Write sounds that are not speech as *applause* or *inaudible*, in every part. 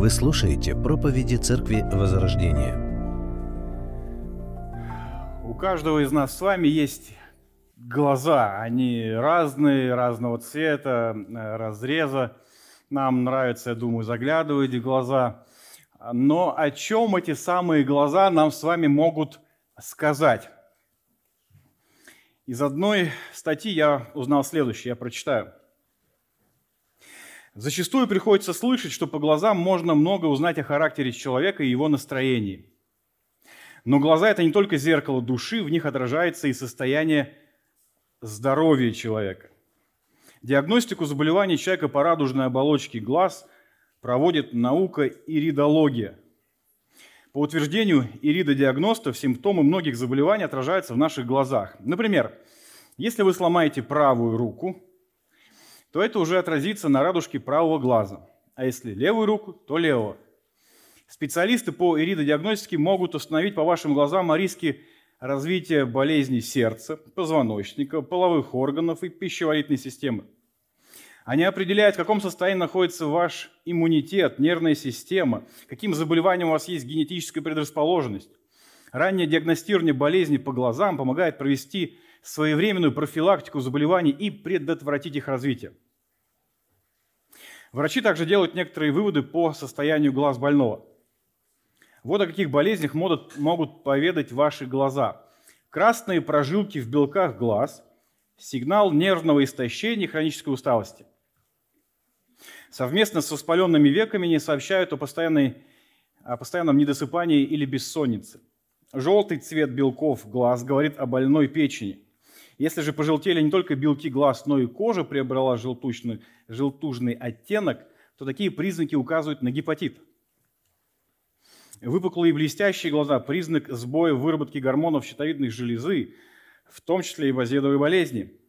Вы слушаете проповеди Церкви Возрождения. У каждого из нас с вами есть глаза. Они разные, разного цвета, э, разреза. Нам нравится, я думаю, заглядывать в глаза. Но о чем эти самые глаза нам с вами могут сказать? Из одной статьи я узнал следующее, я прочитаю. Зачастую приходится слышать, что по глазам можно много узнать о характере человека и его настроении. Но глаза – это не только зеркало души, в них отражается и состояние здоровья человека. Диагностику заболеваний человека по радужной оболочке глаз проводит наука иридология – по утверждению иридодиагностов, симптомы многих заболеваний отражаются в наших глазах. Например, если вы сломаете правую руку, то это уже отразится на радужке правого глаза. А если левую руку, то левого. Специалисты по иридодиагностике могут установить по вашим глазам риски развития болезней сердца, позвоночника, половых органов и пищеварительной системы. Они определяют, в каком состоянии находится ваш иммунитет, нервная система, каким заболеванием у вас есть генетическая предрасположенность. Раннее диагностирование болезни по глазам помогает провести своевременную профилактику заболеваний и предотвратить их развитие. Врачи также делают некоторые выводы по состоянию глаз больного. Вот о каких болезнях могут, могут поведать ваши глаза. Красные прожилки в белках глаз – сигнал нервного истощения и хронической усталости. Совместно с воспаленными веками не сообщают о, постоянной, о постоянном недосыпании или бессоннице. Желтый цвет белков глаз говорит о больной печени. Если же пожелтели не только белки глаз, но и кожа приобрела желтушный, желтужный оттенок, то такие признаки указывают на гепатит. Выпуклые и блестящие глаза – признак сбоя в выработке гормонов щитовидной железы, в том числе и базедовой болезни –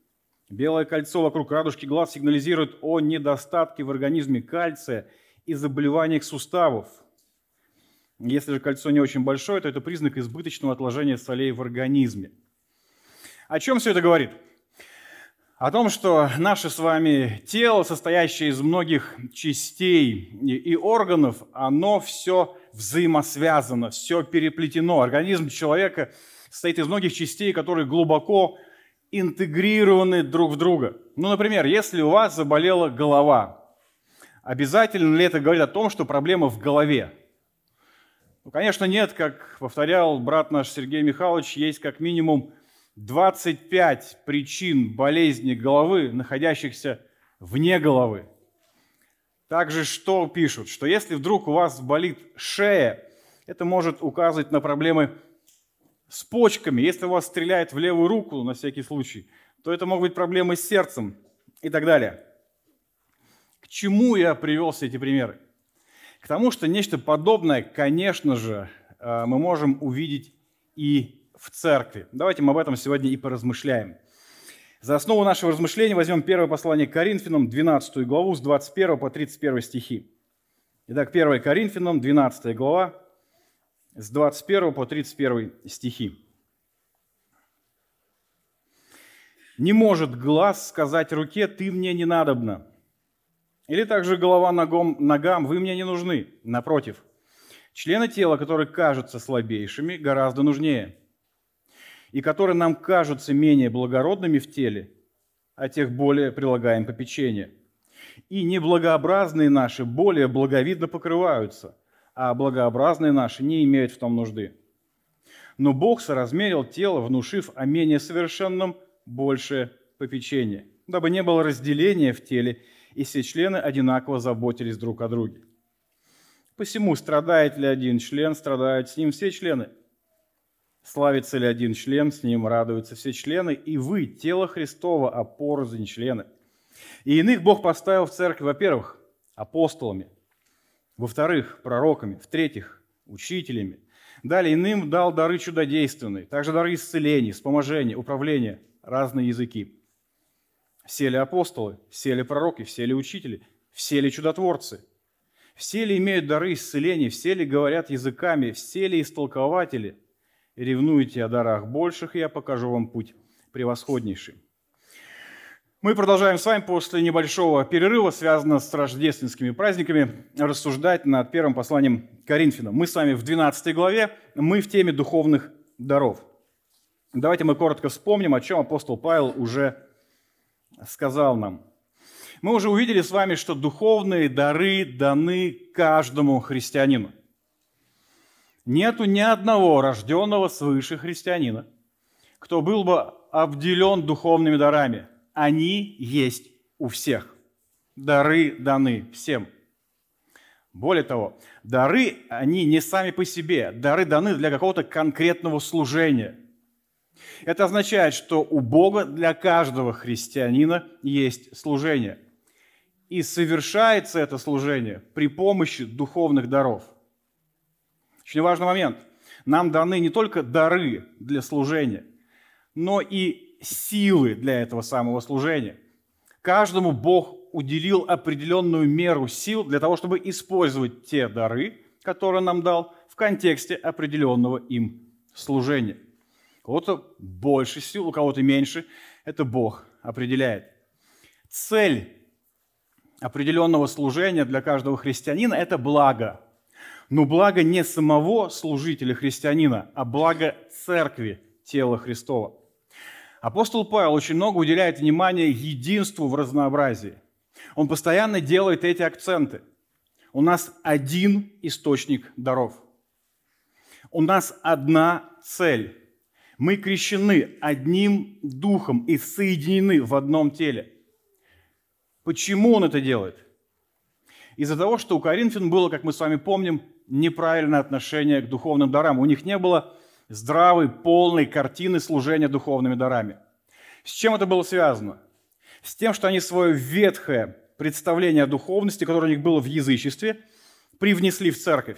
Белое кольцо вокруг радужки глаз сигнализирует о недостатке в организме кальция и заболеваниях суставов. Если же кольцо не очень большое, то это признак избыточного отложения солей в организме. О чем все это говорит? О том, что наше с вами тело, состоящее из многих частей и органов, оно все взаимосвязано, все переплетено. Организм человека состоит из многих частей, которые глубоко интегрированы друг в друга. Ну, например, если у вас заболела голова, обязательно ли это говорит о том, что проблема в голове? Ну, конечно, нет, как повторял брат наш Сергей Михайлович, есть как минимум 25 причин болезни головы, находящихся вне головы. Также что пишут? Что если вдруг у вас болит шея, это может указывать на проблемы с почками. Если у вас стреляет в левую руку, на всякий случай, то это могут быть проблемы с сердцем и так далее. К чему я привел все эти примеры? К тому, что нечто подобное, конечно же, э, мы можем увидеть и в церкви. Давайте мы об этом сегодня и поразмышляем. За основу нашего размышления возьмем первое послание к Коринфянам, 12 главу, с 21 по 31 стихи. Итак, 1 Коринфянам, 12 глава, с 21 по 31 стихи. «Не может глаз сказать руке, ты мне не надобна». Или также голова ногом, ногам, вы мне не нужны. Напротив, члены тела, которые кажутся слабейшими, гораздо нужнее. И которые нам кажутся менее благородными в теле, а тех более прилагаем попечение. И неблагообразные наши более благовидно покрываются – а благообразные наши не имеют в том нужды. Но Бог соразмерил тело, внушив о менее совершенном больше попечения, дабы не было разделения в теле, и все члены одинаково заботились друг о друге. Посему страдает ли один член, страдают с ним все члены. Славится ли один член, с ним радуются все члены, и вы, тело Христова, а члены. И иных Бог поставил в церкви, во-первых, апостолами – во-вторых, пророками, в-третьих, учителями. Далее иным дал дары чудодейственные, также дары исцеления, вспоможения, управления, разные языки. Все ли апостолы, все ли пророки, все ли учители, все ли чудотворцы? Все ли имеют дары исцеления, все ли говорят языками, все ли истолкователи? Ревнуйте о дарах больших, и я покажу вам путь превосходнейший. Мы продолжаем с вами после небольшого перерыва, связанного с рождественскими праздниками, рассуждать над первым посланием Коринфянам. Мы с вами в 12 главе, мы в теме духовных даров. Давайте мы коротко вспомним, о чем апостол Павел уже сказал нам. Мы уже увидели с вами, что духовные дары даны каждому христианину. Нету ни одного рожденного свыше христианина, кто был бы обделен духовными дарами – они есть у всех. Дары даны всем. Более того, дары, они не сами по себе. Дары даны для какого-то конкретного служения. Это означает, что у Бога для каждого христианина есть служение. И совершается это служение при помощи духовных даров. Очень важный момент. Нам даны не только дары для служения, но и силы для этого самого служения. Каждому Бог уделил определенную меру сил для того, чтобы использовать те дары, которые нам дал, в контексте определенного им служения. У кого-то больше сил, у кого-то меньше. Это Бог определяет. Цель определенного служения для каждого христианина – это благо. Но благо не самого служителя христианина, а благо церкви, тела Христова. Апостол Павел очень много уделяет внимания единству в разнообразии. Он постоянно делает эти акценты. У нас один источник даров. У нас одна цель. Мы крещены одним духом и соединены в одном теле. Почему он это делает? Из-за того, что у Коринфян было, как мы с вами помним, неправильное отношение к духовным дарам. У них не было здравой, полной картины служения духовными дарами. С чем это было связано? С тем, что они свое ветхое представление о духовности, которое у них было в язычестве, привнесли в церковь.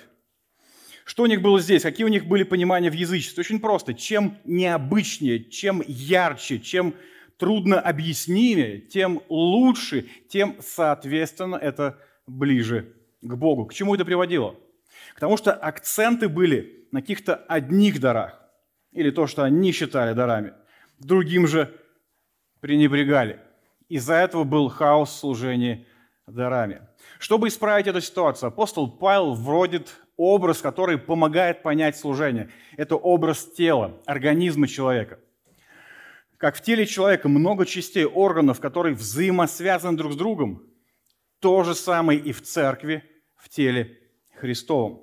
Что у них было здесь? Какие у них были понимания в язычестве? Очень просто. Чем необычнее, чем ярче, чем трудно объяснимее, тем лучше, тем, соответственно, это ближе к Богу. К чему это приводило? К тому, что акценты были на каких-то одних дарах, или то, что они считали дарами, другим же пренебрегали. Из-за этого был хаос в служении дарами. Чтобы исправить эту ситуацию, апостол Павел вводит образ, который помогает понять служение. Это образ тела, организма человека. Как в теле человека много частей органов, которые взаимосвязаны друг с другом, то же самое и в церкви, в теле Христовом.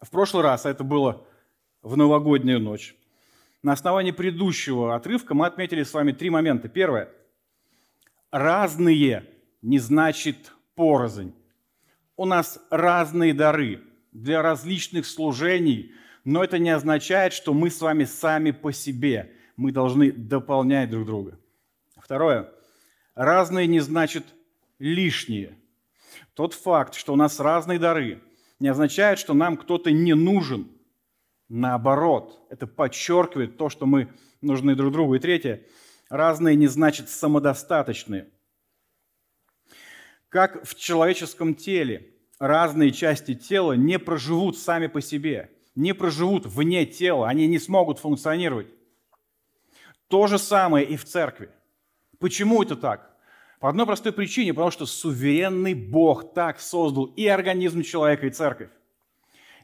В прошлый раз, а это было в новогоднюю ночь, на основании предыдущего отрывка мы отметили с вами три момента. Первое. Разные не значит порознь. У нас разные дары для различных служений, но это не означает, что мы с вами сами по себе. Мы должны дополнять друг друга. Второе. Разные не значит лишние. Тот факт, что у нас разные дары – не означает, что нам кто-то не нужен. Наоборот, это подчеркивает то, что мы нужны друг другу. И третье, разные не значит самодостаточные. Как в человеческом теле разные части тела не проживут сами по себе, не проживут вне тела, они не смогут функционировать. То же самое и в церкви. Почему это так? По одной простой причине, потому что суверенный Бог так создал и организм человека, и церковь.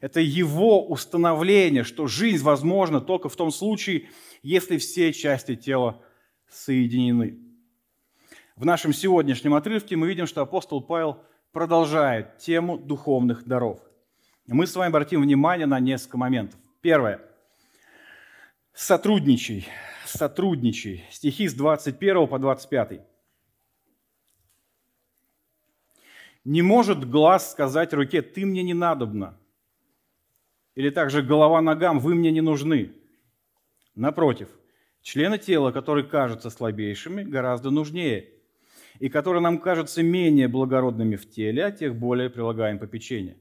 Это его установление, что жизнь возможна только в том случае, если все части тела соединены. В нашем сегодняшнем отрывке мы видим, что апостол Павел продолжает тему духовных даров. Мы с вами обратим внимание на несколько моментов. Первое. Сотрудничай. Сотрудничай. Стихи с 21 по 25. Не может глаз сказать руке, ты мне не надобна. Или также голова ногам, вы мне не нужны. Напротив, члены тела, которые кажутся слабейшими, гораздо нужнее, и которые нам кажутся менее благородными в теле, а тех более прилагаем попечение.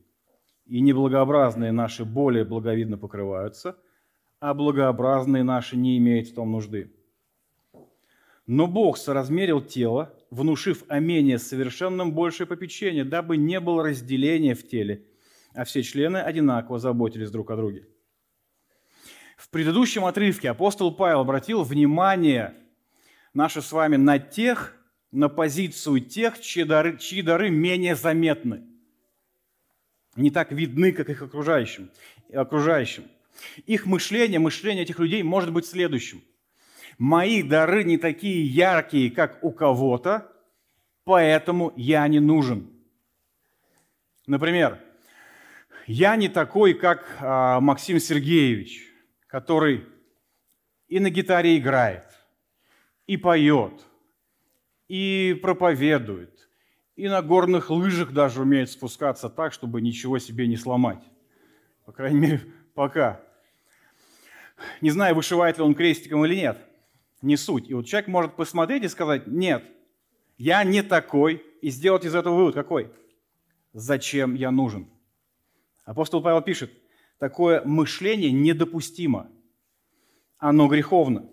И неблагообразные наши более благовидно покрываются, а благообразные наши не имеют в том нужды. Но Бог соразмерил тело, внушив о менее совершенном большее попечение, дабы не было разделения в теле, а все члены одинаково заботились друг о друге. В предыдущем отрывке апостол Павел обратил внимание наши с вами на тех, на позицию тех, чьи дары, чьи дары менее заметны, не так видны, как их окружающим. окружающим. Их мышление, мышление этих людей может быть следующим. Мои дары не такие яркие, как у кого-то, поэтому я не нужен. Например, я не такой, как а, Максим Сергеевич, который и на гитаре играет, и поет, и проповедует, и на горных лыжах даже умеет спускаться так, чтобы ничего себе не сломать. По крайней мере, пока. Не знаю, вышивает ли он крестиком или нет. Не суть. И вот человек может посмотреть и сказать, нет, я не такой, и сделать из этого вывод какой? Зачем я нужен? Апостол Павел пишет, такое мышление недопустимо. Оно греховно.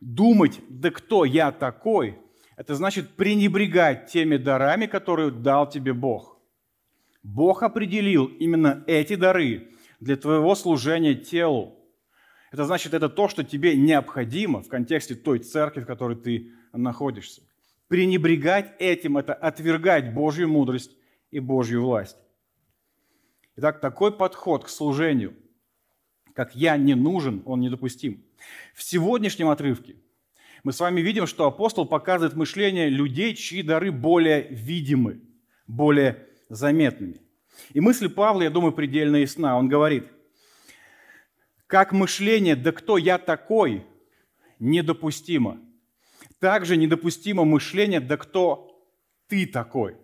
Думать, да кто я такой, это значит пренебрегать теми дарами, которые дал тебе Бог. Бог определил именно эти дары для твоего служения телу. Это значит, это то, что тебе необходимо в контексте той церкви, в которой ты находишься. Пренебрегать этим – это отвергать Божью мудрость и Божью власть. Итак, такой подход к служению, как «я не нужен», он недопустим. В сегодняшнем отрывке мы с вами видим, что апостол показывает мышление людей, чьи дары более видимы, более заметными. И мысль Павла, я думаю, предельно ясна. Он говорит, как мышление «да кто я такой» недопустимо. Также недопустимо мышление «да кто ты такой»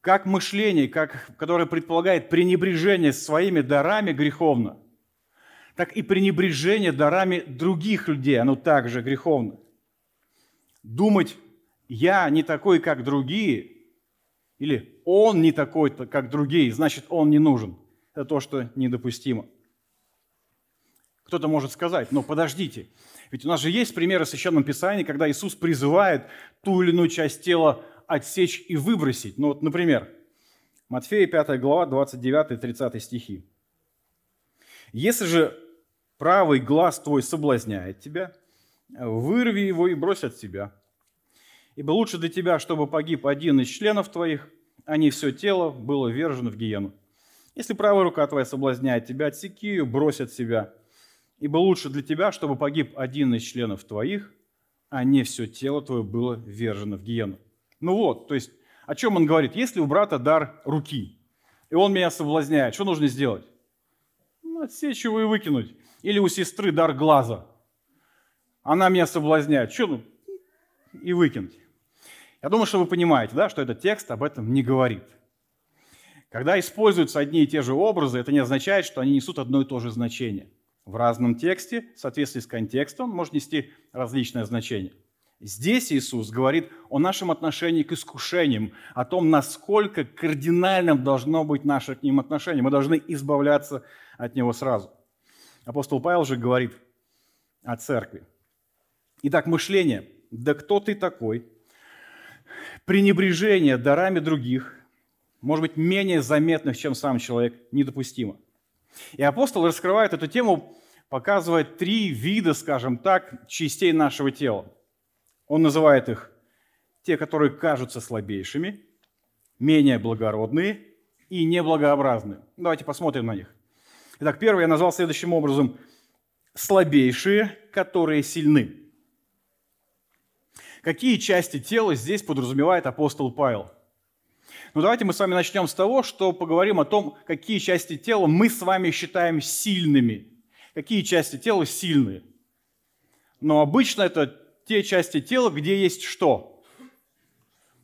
как мышление, как, которое предполагает пренебрежение своими дарами греховно, так и пренебрежение дарами других людей, оно также греховно. Думать, я не такой, как другие, или он не такой, как другие, значит, он не нужен. Это то, что недопустимо. Кто-то может сказать, но подождите, ведь у нас же есть примеры в Священном Писании, когда Иисус призывает ту или иную часть тела отсечь и выбросить. Ну вот, например, Матфея 5 глава, 29-30 стихи. «Если же правый глаз твой соблазняет тебя, вырви его и брось от себя. Ибо лучше для тебя, чтобы погиб один из членов твоих, а не все тело было вержено в гиену. Если правая рука твоя соблазняет тебя, отсеки ее, брось от себя. Ибо лучше для тебя, чтобы погиб один из членов твоих, а не все тело твое было вержено в гиену. Ну вот, то есть о чем он говорит? Если у брата дар руки, и он меня соблазняет, что нужно сделать? Ну, отсечь его и выкинуть. Или у сестры дар глаза. Она меня соблазняет. Что ну? И выкинуть. Я думаю, что вы понимаете, да, что этот текст об этом не говорит. Когда используются одни и те же образы, это не означает, что они несут одно и то же значение. В разном тексте, в соответствии с контекстом, может нести различное значение. Здесь Иисус говорит о нашем отношении к искушениям, о том, насколько кардинальным должно быть наше к ним отношение. Мы должны избавляться от него сразу. Апостол Павел же говорит о церкви. Итак, мышление. Да кто ты такой? Пренебрежение дарами других, может быть, менее заметных, чем сам человек, недопустимо. И апостол раскрывает эту тему, показывая три вида, скажем так, частей нашего тела – он называет их те, которые кажутся слабейшими, менее благородные и неблагообразные. Давайте посмотрим на них. Итак, первый я назвал следующим образом. Слабейшие, которые сильны. Какие части тела здесь подразумевает апостол Павел? Ну, давайте мы с вами начнем с того, что поговорим о том, какие части тела мы с вами считаем сильными. Какие части тела сильные. Но обычно это те части тела, где есть что?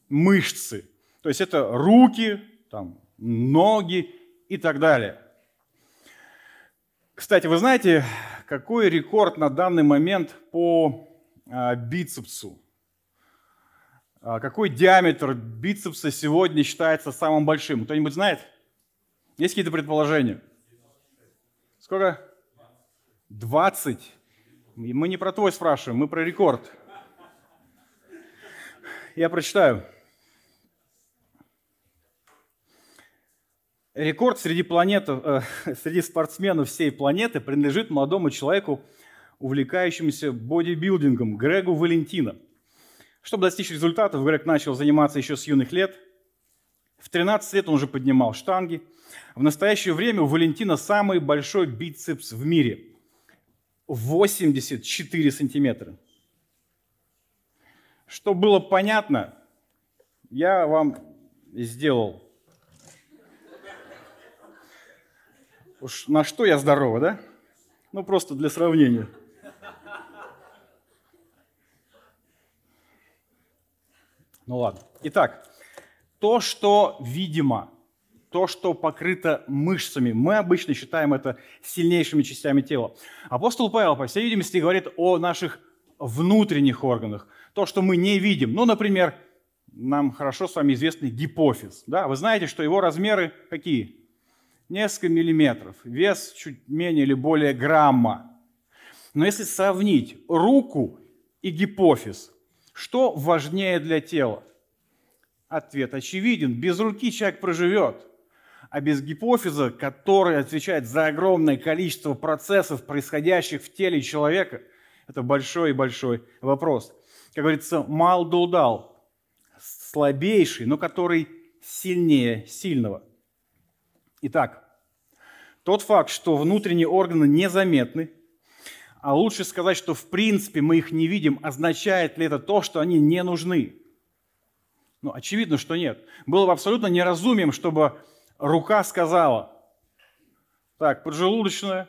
Мышцы. То есть это руки, там, ноги и так далее. Кстати, вы знаете, какой рекорд на данный момент по а, бицепсу? А, какой диаметр бицепса сегодня считается самым большим? Кто-нибудь знает? Есть какие-то предположения? Сколько? 20. Мы не про твой спрашиваем, мы про рекорд. Я прочитаю. Рекорд среди, планет, э, *laughs* среди спортсменов всей планеты принадлежит молодому человеку увлекающемуся бодибилдингом Грегу Валентино. Чтобы достичь результатов, Грег начал заниматься еще с юных лет. В 13 лет он уже поднимал штанги. В настоящее время у Валентина самый большой бицепс в мире – 84 сантиметра. Чтобы было понятно, я вам сделал. Уж на что я здорово, да? Ну, просто для сравнения. Ну ладно. Итак, то, что видимо, то, что покрыто мышцами, мы обычно считаем это сильнейшими частями тела. Апостол Павел, по всей видимости, говорит о наших внутренних органах, то, что мы не видим. Ну, например, нам хорошо с вами известный гипофиз. Да? Вы знаете, что его размеры какие? Несколько миллиметров, вес чуть менее или более грамма. Но если сравнить руку и гипофиз, что важнее для тела? Ответ очевиден. Без руки человек проживет, а без гипофиза, который отвечает за огромное количество процессов, происходящих в теле человека, это большой и большой вопрос. Как говорится, мал дулдал, слабейший, но который сильнее сильного. Итак, тот факт, что внутренние органы незаметны, а лучше сказать, что в принципе мы их не видим, означает ли это то, что они не нужны? Ну, очевидно, что нет. Было бы абсолютно неразумием, чтобы рука сказала, так, поджелудочная,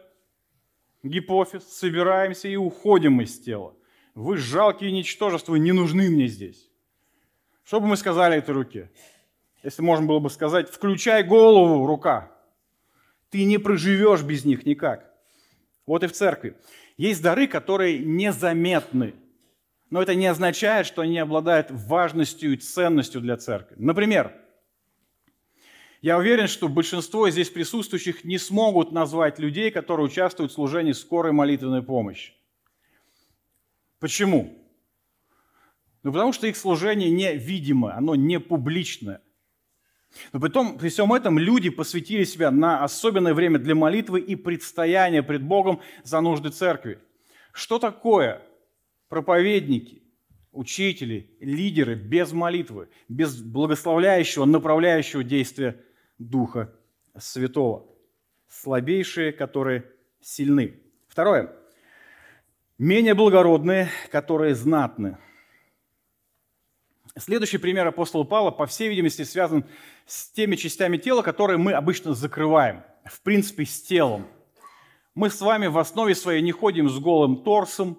гипофиз, собираемся и уходим из тела. Вы жалкие ничтожества, не нужны мне здесь. Что бы мы сказали этой руке? Если можно было бы сказать, включай голову, рука. Ты не проживешь без них никак. Вот и в церкви. Есть дары, которые незаметны, но это не означает, что они обладают важностью и ценностью для церкви. Например, я уверен, что большинство здесь присутствующих не смогут назвать людей, которые участвуют в служении скорой молитвенной помощи. Почему? Ну, потому что их служение невидимое, оно не публичное. Но потом, при всем этом люди посвятили себя на особенное время для молитвы и предстояния пред Богом за нужды церкви. Что такое проповедники, учители, лидеры без молитвы, без благословляющего, направляющего действия Духа Святого? Слабейшие, которые сильны. Второе. Менее благородные, которые знатны. Следующий пример апостола Павла, по всей видимости, связан с теми частями тела, которые мы обычно закрываем. В принципе, с телом. Мы с вами в основе своей не ходим с голым торсом,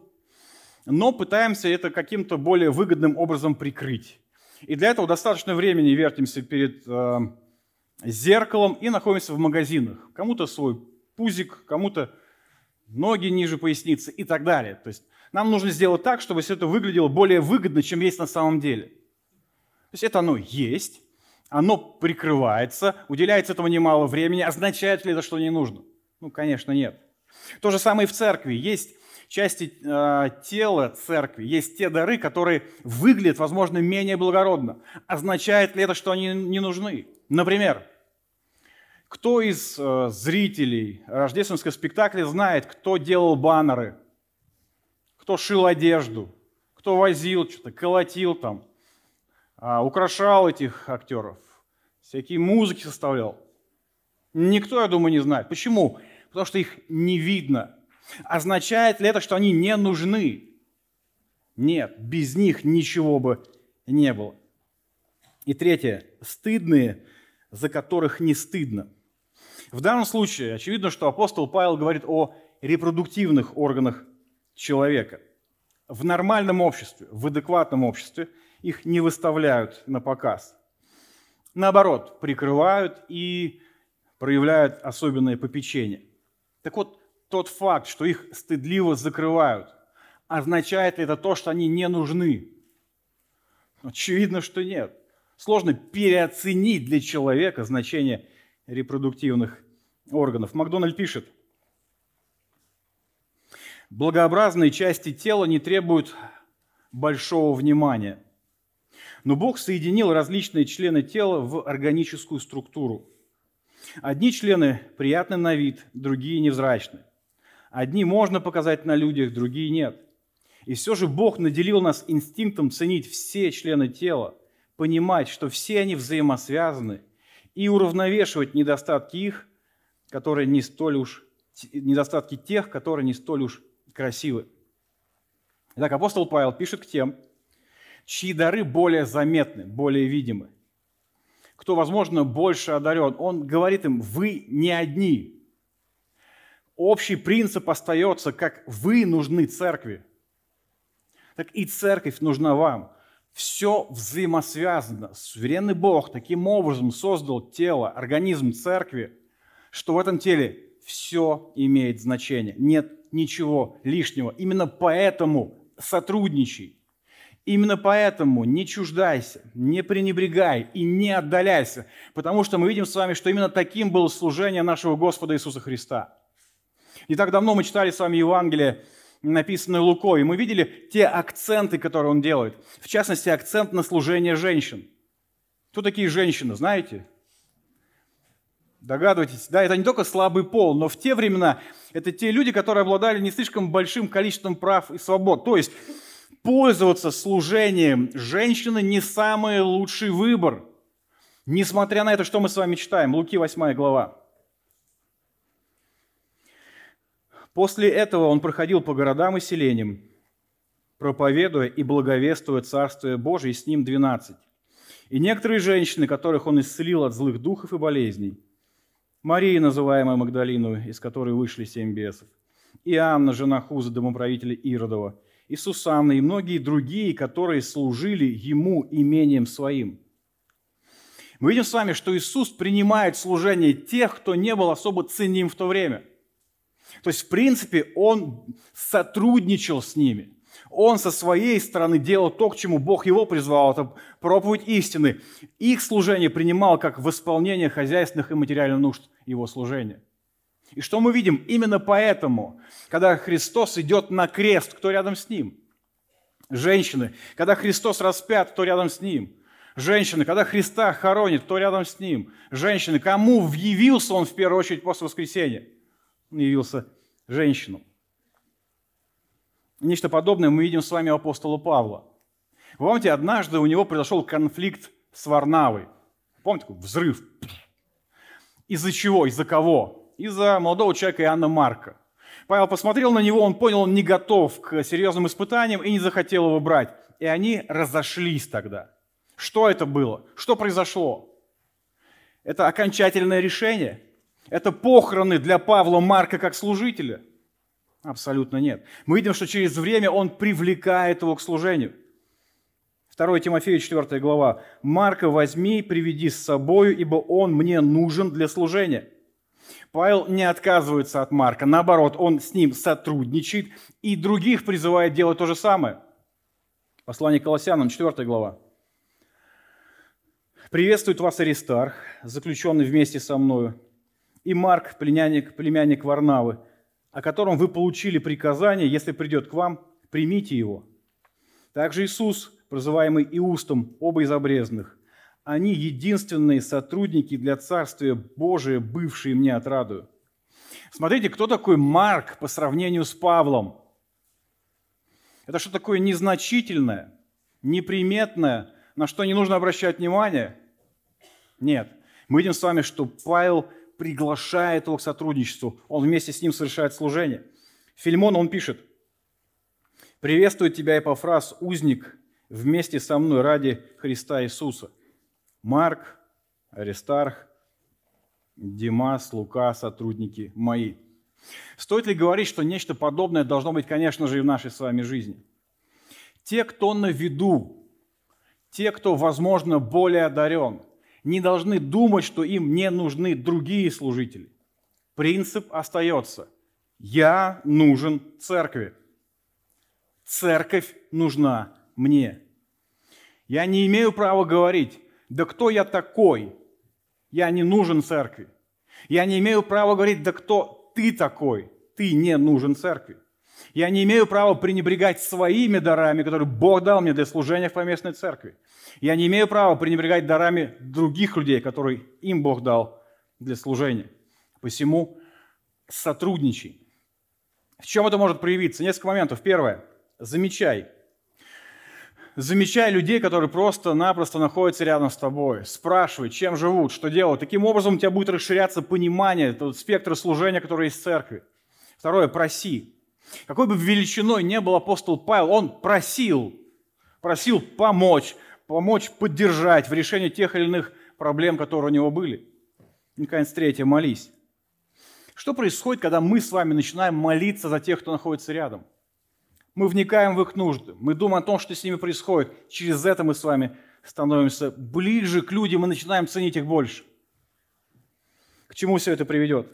но пытаемся это каким-то более выгодным образом прикрыть. И для этого достаточно времени вертимся перед э, зеркалом и находимся в магазинах. Кому-то свой пузик, кому-то ноги ниже поясницы и так далее. То есть нам нужно сделать так, чтобы все это выглядело более выгодно, чем есть на самом деле. То есть это оно есть, оно прикрывается, уделяется этому немало времени. Означает ли это, что не нужно? Ну, конечно, нет. То же самое и в церкви. Есть части э, тела церкви, есть те дары, которые выглядят, возможно, менее благородно. Означает ли это, что они не нужны? Например, кто из э, зрителей рождественского спектакля знает, кто делал баннеры, кто шил одежду, кто возил что-то, колотил там, украшал этих актеров, всякие музыки составлял. Никто, я думаю, не знает. Почему? Потому что их не видно. Означает ли это, что они не нужны? Нет, без них ничего бы не было. И третье. Стыдные, за которых не стыдно. В данном случае очевидно, что апостол Павел говорит о репродуктивных органах человека. В нормальном обществе, в адекватном обществе – их не выставляют на показ. Наоборот, прикрывают и проявляют особенное попечение. Так вот, тот факт, что их стыдливо закрывают, означает ли это то, что они не нужны? Очевидно, что нет. Сложно переоценить для человека значение репродуктивных органов. Макдональд пишет, благообразные части тела не требуют большого внимания – но Бог соединил различные члены тела в органическую структуру. Одни члены приятны на вид, другие невзрачны. Одни можно показать на людях, другие нет. И все же Бог наделил нас инстинктом ценить все члены тела, понимать, что все они взаимосвязаны, и уравновешивать недостатки их, которые не столь уж, недостатки тех, которые не столь уж красивы. Итак, апостол Павел пишет к тем, чьи дары более заметны, более видимы, кто, возможно, больше одарен. Он говорит им, вы не одни. Общий принцип остается, как вы нужны церкви, так и церковь нужна вам. Все взаимосвязано. Суверенный Бог таким образом создал тело, организм церкви, что в этом теле все имеет значение. Нет ничего лишнего. Именно поэтому сотрудничай. Именно поэтому не чуждайся, не пренебрегай и не отдаляйся, потому что мы видим с вами, что именно таким было служение нашего Господа Иисуса Христа. Не так давно мы читали с вами Евангелие, написанное Лукой, и мы видели те акценты, которые он делает. В частности, акцент на служение женщин. Кто такие женщины, знаете? Догадываетесь, да, это не только слабый пол, но в те времена это те люди, которые обладали не слишком большим количеством прав и свобод. То есть пользоваться служением женщины не самый лучший выбор. Несмотря на это, что мы с вами читаем, Луки 8 глава. После этого он проходил по городам и селениям, проповедуя и благовествуя Царствие Божие, и с ним двенадцать. И некоторые женщины, которых он исцелил от злых духов и болезней, Мария, называемая Магдалину, из которой вышли семь бесов, и Анна, жена Хуза, домоправителя Иродова, и Сусанна, и многие другие, которые служили ему имением своим. Мы видим с вами, что Иисус принимает служение тех, кто не был особо ценим в то время. То есть, в принципе, Он сотрудничал с ними. Он со своей стороны делал то, к чему Бог его призвал, это проповедь истины. Их служение принимал как восполнение хозяйственных и материальных нужд его служения. И что мы видим? Именно поэтому, когда Христос идет на крест, кто рядом с Ним? Женщины. Когда Христос распят, кто рядом с Ним? Женщины. Когда Христа хоронит, кто рядом с Ним? Женщины. Кому явился Он в первую очередь после воскресения? Он явился женщинам. Нечто подобное мы видим с вами у апостола Павла. Вы помните, однажды у него произошел конфликт с Варнавой. Помните, такой взрыв. Из-за чего? Из-за кого? Из-за молодого человека Иоанна Марка. Павел посмотрел на него, он понял, он не готов к серьезным испытаниям и не захотел его брать. И они разошлись тогда. Что это было? Что произошло? Это окончательное решение? Это похороны для Павла Марка как служителя? Абсолютно нет. Мы видим, что через время он привлекает его к служению. 2 Тимофею 4 глава. «Марка возьми, приведи с собою, ибо он мне нужен для служения». Павел не отказывается от Марка, наоборот, он с ним сотрудничает и других призывает делать то же самое. Послание к Колоссянам, 4 глава. «Приветствует вас Аристарх, заключенный вместе со мною, и Марк, племянник, племянник Варнавы, о котором вы получили приказание, если придет к вам, примите его. Также Иисус, прозываемый Иустом, оба из обрезанных, они единственные сотрудники для Царствия Божия, бывшие мне отрадую. Смотрите, кто такой Марк по сравнению с Павлом? Это что такое незначительное, неприметное, на что не нужно обращать внимание? Нет. Мы видим с вами, что Павел приглашает его к сотрудничеству. Он вместе с ним совершает служение. Фильмон, он пишет, «Приветствует тебя, Эпофраз, узник, вместе со мной ради Христа Иисуса. Марк, Аристарх, Димас, Лука, сотрудники мои». Стоит ли говорить, что нечто подобное должно быть, конечно же, и в нашей с вами жизни? Те, кто на виду, те, кто, возможно, более одарен – не должны думать, что им не нужны другие служители. Принцип остается. Я нужен церкви. Церковь нужна мне. Я не имею права говорить, да кто я такой? Я не нужен церкви. Я не имею права говорить, да кто ты такой? Ты не нужен церкви. Я не имею права пренебрегать своими дарами, которые Бог дал мне для служения в поместной церкви. Я не имею права пренебрегать дарами других людей, которые им Бог дал для служения. Посему сотрудничай. В чем это может проявиться? Несколько моментов. Первое. Замечай. Замечай людей, которые просто-напросто находятся рядом с тобой. Спрашивай, чем живут, что делают. Таким образом у тебя будет расширяться понимание, тот спектр служения, который есть в церкви. Второе. Проси. Какой бы величиной не был апостол Павел, он просил, просил помочь, помочь поддержать в решении тех или иных проблем, которые у него были. И, наконец, третье, молись. Что происходит, когда мы с вами начинаем молиться за тех, кто находится рядом? Мы вникаем в их нужды, мы думаем о том, что с ними происходит. Через это мы с вами становимся ближе к людям и начинаем ценить их больше. К чему все это приведет?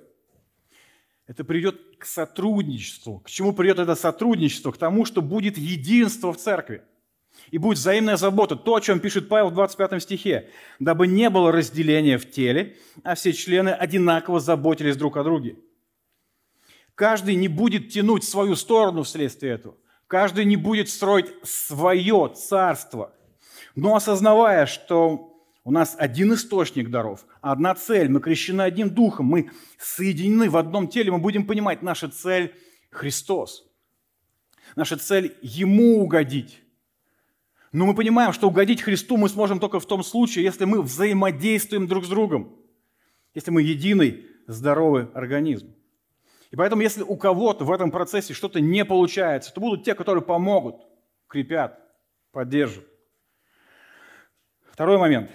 Это приведет к сотрудничеству. К чему придет это сотрудничество? К тому, что будет единство в церкви. И будет взаимная забота. То, о чем пишет Павел в 25 стихе. «Дабы не было разделения в теле, а все члены одинаково заботились друг о друге». Каждый не будет тянуть свою сторону вследствие этого. Каждый не будет строить свое царство. Но осознавая, что у нас один источник даров, одна цель, мы крещены одним духом, мы соединены в одном теле, мы будем понимать, наша цель – Христос. Наша цель – Ему угодить. Но мы понимаем, что угодить Христу мы сможем только в том случае, если мы взаимодействуем друг с другом, если мы единый здоровый организм. И поэтому, если у кого-то в этом процессе что-то не получается, то будут те, которые помогут, крепят, поддержат. Второй момент.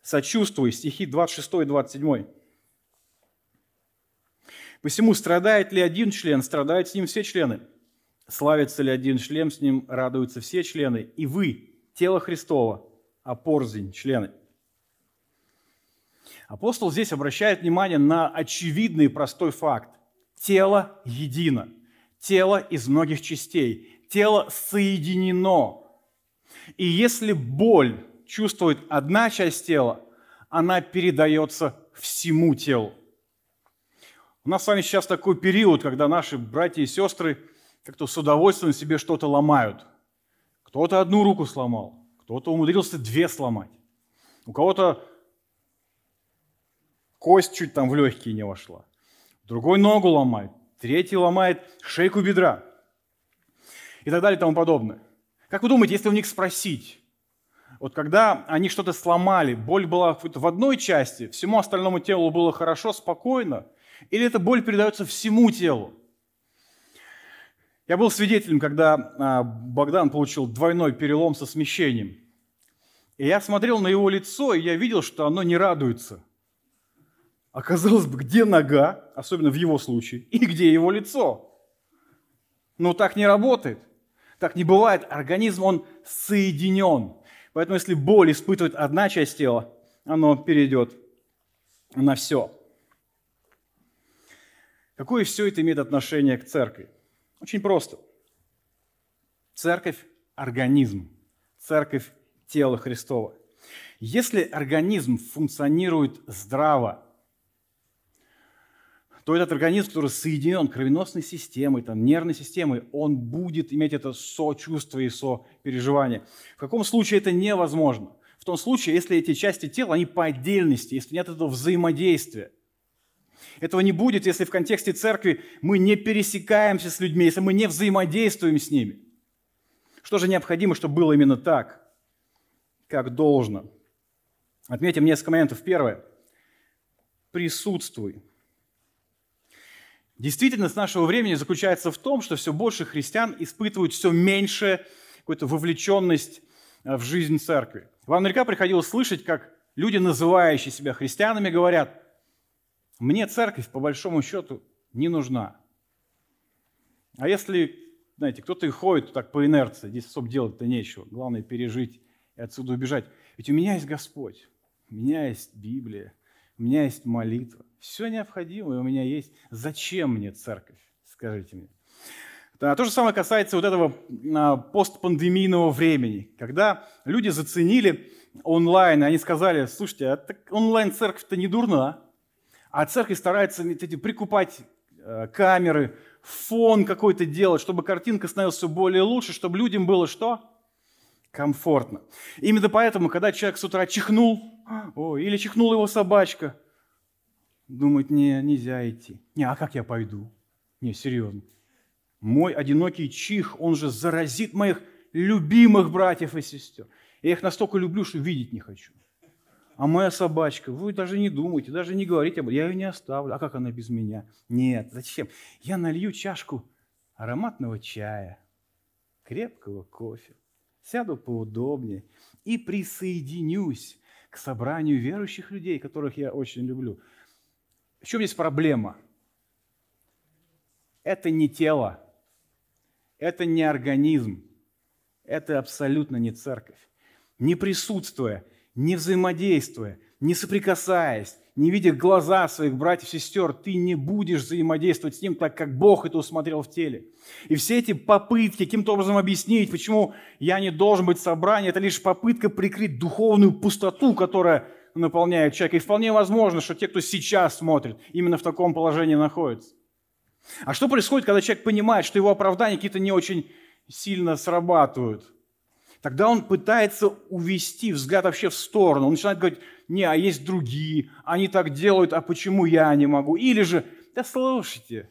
Сочувствуй, стихи 26 и 27. Посему страдает ли один член, страдают с ним все члены. Славится ли один член, с ним радуются все члены. И вы, тело Христова, а порзень члены. Апостол здесь обращает внимание на очевидный простой факт. Тело едино. Тело из многих частей. Тело соединено. И если боль чувствует одна часть тела, она передается всему телу. У нас с вами сейчас такой период, когда наши братья и сестры как-то с удовольствием себе что-то ломают. Кто-то одну руку сломал, кто-то умудрился две сломать. У кого-то кость чуть там в легкие не вошла. Другой ногу ломает, третий ломает шейку бедра. И так далее и тому подобное. Как вы думаете, если у них спросить, вот когда они что-то сломали, боль была в одной части, всему остальному телу было хорошо, спокойно, или эта боль передается всему телу? Я был свидетелем, когда а, Богдан получил двойной перелом со смещением. И я смотрел на его лицо, и я видел, что оно не радуется. Оказалось бы, где нога, особенно в его случае, и где его лицо? Но так не работает. Так не бывает. Организм, он соединен. Поэтому если боль испытывает одна часть тела, оно перейдет на все. Какое все это имеет отношение к церкви? Очень просто. Церковь – организм. Церковь – тело Христова. Если организм функционирует здраво, то этот организм, который соединен кровеносной системой, там, нервной системой, он будет иметь это сочувство и сопереживание. В каком случае это невозможно? В том случае, если эти части тела, они по отдельности, если нет этого взаимодействия. Этого не будет, если в контексте церкви мы не пересекаемся с людьми, если мы не взаимодействуем с ними. Что же необходимо, чтобы было именно так, как должно? Отметим несколько моментов. Первое. Присутствуй. Действительность нашего времени заключается в том, что все больше христиан испытывают все меньше какую-то вовлеченность э, в жизнь церкви. Вам наверняка приходилось слышать, как люди, называющие себя христианами, говорят, мне церковь по большому счету не нужна. А если, знаете, кто-то и ходит так по инерции, здесь особо делать-то нечего, главное пережить и отсюда убежать. Ведь у меня есть Господь, у меня есть Библия, у меня есть молитва. Все необходимое у меня есть. Зачем мне церковь? Скажите мне. То же самое касается вот этого а, постпандемийного времени, когда люди заценили онлайн, и они сказали, слушайте, а онлайн-церковь-то не дурна, а церковь старается прикупать э, камеры, фон какой-то делать, чтобы картинка становилась все более лучше, чтобы людям было что? Комфортно. Именно поэтому, когда человек с утра чихнул, о, или чихнула его собачка, думает, не, нельзя идти. Не, а как я пойду? Не, серьезно. Мой одинокий чих, он же заразит моих любимых братьев и сестер. Я их настолько люблю, что видеть не хочу. А моя собачка, вы даже не думайте, даже не говорите об этом. Я ее не оставлю. А как она без меня? Нет, зачем? Я налью чашку ароматного чая, крепкого кофе, сяду поудобнее и присоединюсь к собранию верующих людей, которых я очень люблю. В чем здесь проблема? Это не тело, это не организм, это абсолютно не церковь. Не присутствуя, не взаимодействуя, не соприкасаясь, не видя глаза своих братьев и сестер, ты не будешь взаимодействовать с ним так, как Бог это усмотрел в теле. И все эти попытки каким-то образом объяснить, почему я не должен быть в собрании, это лишь попытка прикрыть духовную пустоту, которая наполняет человека. И вполне возможно, что те, кто сейчас смотрит, именно в таком положении находятся. А что происходит, когда человек понимает, что его оправдания какие-то не очень сильно срабатывают? Тогда он пытается увести взгляд вообще в сторону. Он начинает говорить, не, а есть другие, они так делают, а почему я не могу? Или же, да слушайте,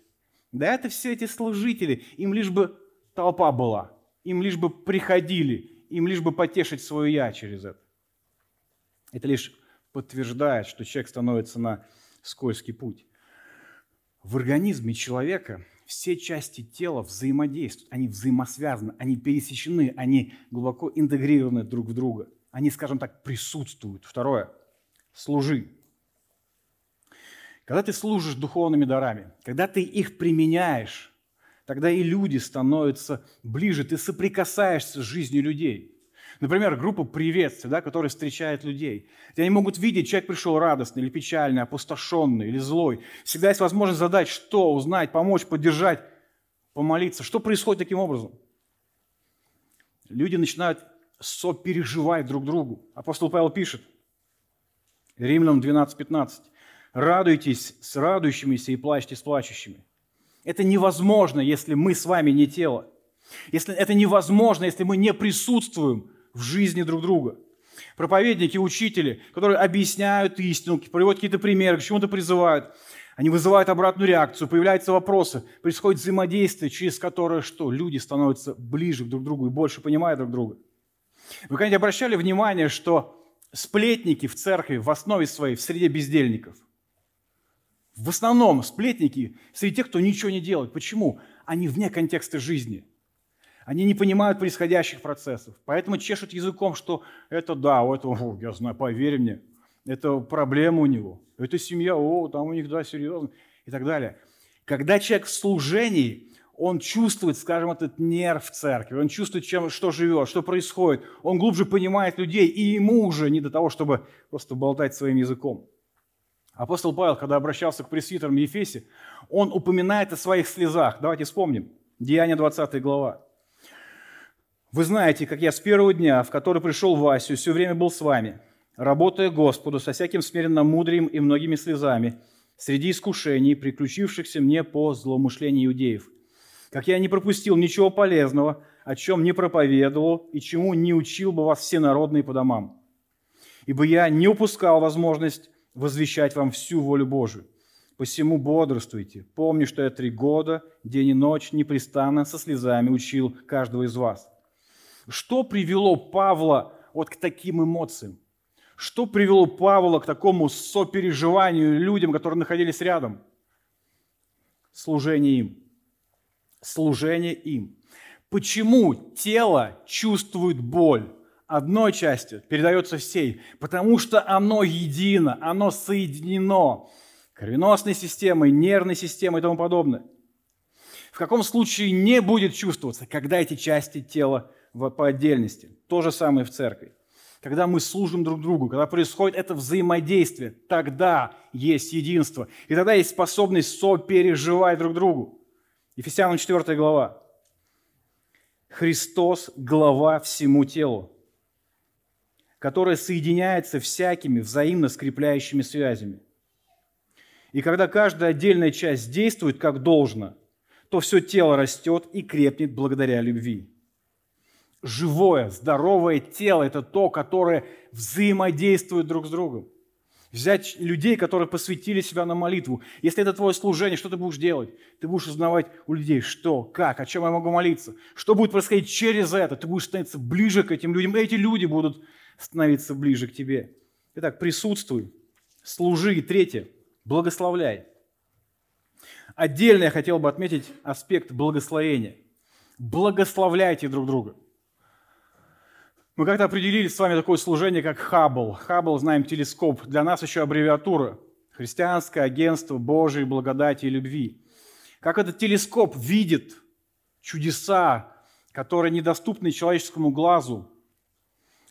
да это все эти служители, им лишь бы толпа была, им лишь бы приходили, им лишь бы потешить свое «я» через это. Это лишь подтверждает, что человек становится на скользкий путь. В организме человека все части тела взаимодействуют, они взаимосвязаны, они пересечены, они глубоко интегрированы друг в друга. Они, скажем так, присутствуют. Второе – служи. Когда ты служишь духовными дарами, когда ты их применяешь, тогда и люди становятся ближе, ты соприкасаешься с жизнью людей – Например, группа приветствия, да, которая встречает людей. Где они могут видеть, человек пришел радостный или печальный, опустошенный или злой. Всегда есть возможность задать, что, узнать, помочь, поддержать, помолиться. Что происходит таким образом? Люди начинают сопереживать друг другу. Апостол Павел пишет, Римлянам 12:15, «Радуйтесь с радующимися и плачьте с плачущими». Это невозможно, если мы с вами не тело. Если это невозможно, если мы не присутствуем в жизни друг друга. Проповедники, учители, которые объясняют истину, приводят какие-то примеры, к чему-то призывают, они вызывают обратную реакцию, появляются вопросы, происходит взаимодействие, через которое что? Люди становятся ближе друг к другу и больше понимают друг друга. Вы когда-нибудь обращали внимание, что сплетники в церкви в основе своей в среде бездельников? В основном сплетники среди тех, кто ничего не делает. Почему? Они вне контекста жизни – они не понимают происходящих процессов. Поэтому чешут языком, что это да, у этого, я знаю, поверь мне, это проблема у него. Это семья, о, там у них, да, серьезно. И так далее. Когда человек в служении, он чувствует, скажем, этот нерв церкви, он чувствует, чем, что живет, что происходит, он глубже понимает людей, и ему уже не до того, чтобы просто болтать своим языком. Апостол Павел, когда обращался к пресвитерам Ефесе, он упоминает о своих слезах. Давайте вспомним. Деяние 20 глава. Вы знаете, как я с первого дня, в который пришел в Асию, все время был с вами, работая Господу со всяким смиренно мудрием и многими слезами, среди искушений, приключившихся мне по злоумышлению иудеев. Как я не пропустил ничего полезного, о чем не проповедовал и чему не учил бы вас всенародные по домам. Ибо я не упускал возможность возвещать вам всю волю Божию. Посему бодрствуйте. Помни, что я три года, день и ночь, непрестанно со слезами учил каждого из вас. Что привело Павла вот к таким эмоциям? Что привело Павла к такому сопереживанию людям, которые находились рядом? Служение им. Служение им. Почему тело чувствует боль? Одной части передается всей, потому что оно едино, оно соединено кровеносной системой, нервной системой и тому подобное. В каком случае не будет чувствоваться, когда эти части тела по отдельности. То же самое в церкви. Когда мы служим друг другу, когда происходит это взаимодействие, тогда есть единство. И тогда есть способность сопереживать друг другу. Ефесянам 4 глава. Христос – глава всему телу, которое соединяется всякими взаимно скрепляющими связями. И когда каждая отдельная часть действует как должно, то все тело растет и крепнет благодаря любви живое, здоровое тело – это то, которое взаимодействует друг с другом. взять людей, которые посвятили себя на молитву. Если это твое служение, что ты будешь делать? Ты будешь узнавать у людей, что, как, о чем я могу молиться, что будет происходить через это. Ты будешь становиться ближе к этим людям, и эти люди будут становиться ближе к тебе. Итак, присутствуй, служи. И третье, благословляй. Отдельно я хотел бы отметить аспект благословения. Благословляйте друг друга. Мы как-то определили с вами такое служение, как Хаббл. Хаббл, знаем, телескоп. Для нас еще аббревиатура. Христианское агентство Божьей благодати и любви. Как этот телескоп видит чудеса, которые недоступны человеческому глазу,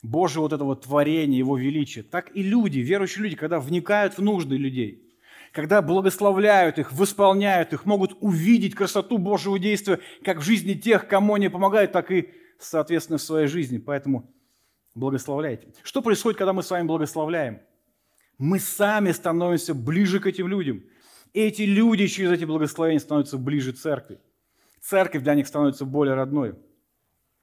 Божье вот этого творения, Его величия, так и люди, верующие люди, когда вникают в нужды людей, когда благословляют их, восполняют их, могут увидеть красоту Божьего действия как в жизни тех, кому они помогают, так и соответственно, в своей жизни. Поэтому благословляйте. Что происходит, когда мы с вами благословляем? Мы сами становимся ближе к этим людям. И эти люди через эти благословения становятся ближе церкви. Церковь для них становится более родной.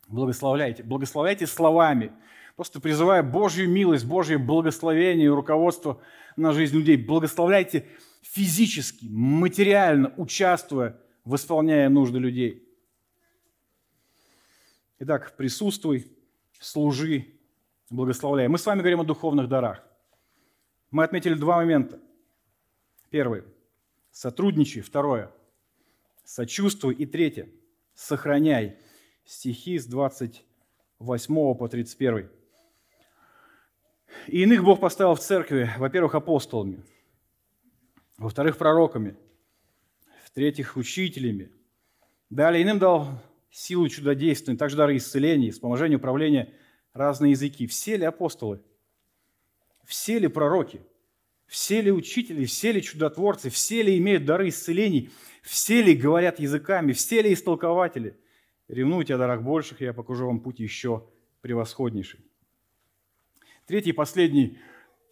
Благословляйте. Благословляйте словами. Просто призывая Божью милость, Божье благословение и руководство на жизнь людей. Благословляйте физически, материально, участвуя, восполняя нужды людей. Итак, присутствуй, служи, благословляй. Мы с вами говорим о духовных дарах. Мы отметили два момента. Первый – сотрудничай. Второе – сочувствуй. И третье – сохраняй. Стихи с 28 по 31. И иных Бог поставил в церкви, во-первых, апостолами, во-вторых, пророками, в-третьих, учителями. Далее иным дал силу чудодейственной, также дары исцеления, вспоможения, управления, разные языки. Все ли апостолы? Все ли пророки? Все ли учители? Все ли чудотворцы? Все ли имеют дары исцелений? Все ли говорят языками? Все ли истолкователи? Ревнуйте о дарах больших, я покажу вам путь еще превосходнейший. Третий и последний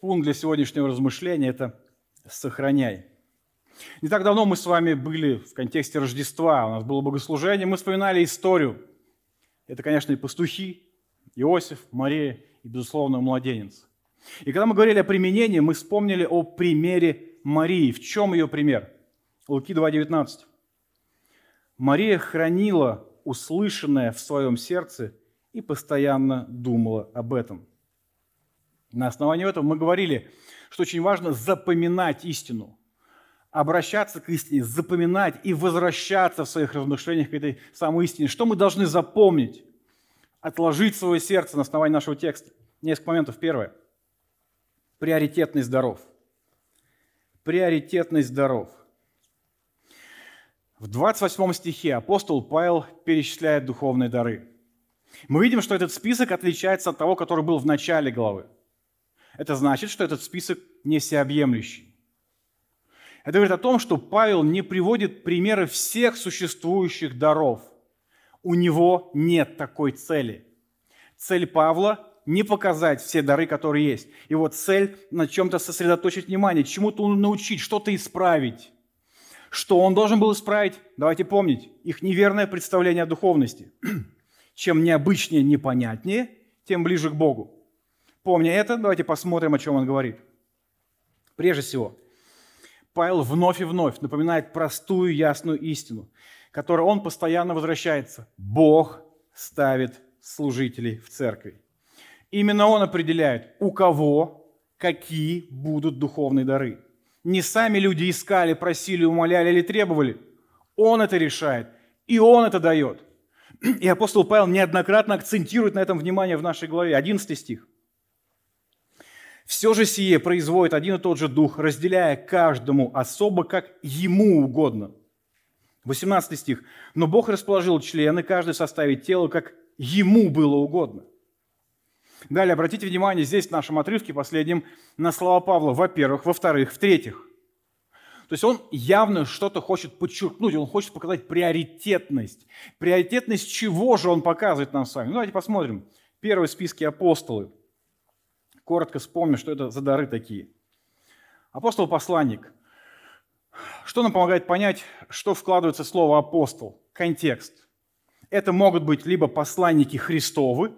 пункт для сегодняшнего размышления – это «сохраняй». Не так давно мы с вами были в контексте Рождества, у нас было богослужение, мы вспоминали историю. Это, конечно, и пастухи, Иосиф, Мария и, безусловно, младенец. И когда мы говорили о применении, мы вспомнили о примере Марии. В чем ее пример? Луки 2.19. Мария хранила услышанное в своем сердце и постоянно думала об этом. На основании этого мы говорили, что очень важно запоминать истину обращаться к истине, запоминать и возвращаться в своих размышлениях к этой самой истине. Что мы должны запомнить? Отложить свое сердце на основании нашего текста. Несколько моментов. Первое. Приоритетный здоров. Приоритетный здоров. В 28 стихе апостол Павел перечисляет духовные дары. Мы видим, что этот список отличается от того, который был в начале главы. Это значит, что этот список не всеобъемлющий. Это говорит о том, что Павел не приводит примеры всех существующих даров. У него нет такой цели. Цель Павла – не показать все дары, которые есть. Его цель – на чем-то сосредоточить внимание, чему-то научить, что-то исправить. Что он должен был исправить? Давайте помнить, их неверное представление о духовности. *clears throat* Чем необычнее, непонятнее, тем ближе к Богу. Помня это, давайте посмотрим, о чем он говорит. Прежде всего – Павел вновь и вновь напоминает простую ясную истину, которой он постоянно возвращается. Бог ставит служителей в церкви. Именно он определяет, у кого какие будут духовные дары. Не сами люди искали, просили, умоляли или требовали. Он это решает, и он это дает. И апостол Павел неоднократно акцентирует на этом внимание в нашей главе. 11 стих. Все же сие производит один и тот же Дух, разделяя каждому особо, как ему угодно. 18 стих. «Но Бог расположил члены, каждый составить тело, как ему было угодно». Далее, обратите внимание, здесь в нашем отрывке последнем на слова Павла. Во-первых, во-вторых, в-третьих. То есть он явно что-то хочет подчеркнуть, он хочет показать приоритетность. Приоритетность чего же он показывает нам с вами? Ну, давайте посмотрим. Первый в списке апостолы коротко вспомню, что это за дары такие. Апостол-посланник. Что нам помогает понять, что вкладывается слово «апостол»? Контекст. Это могут быть либо посланники Христовы,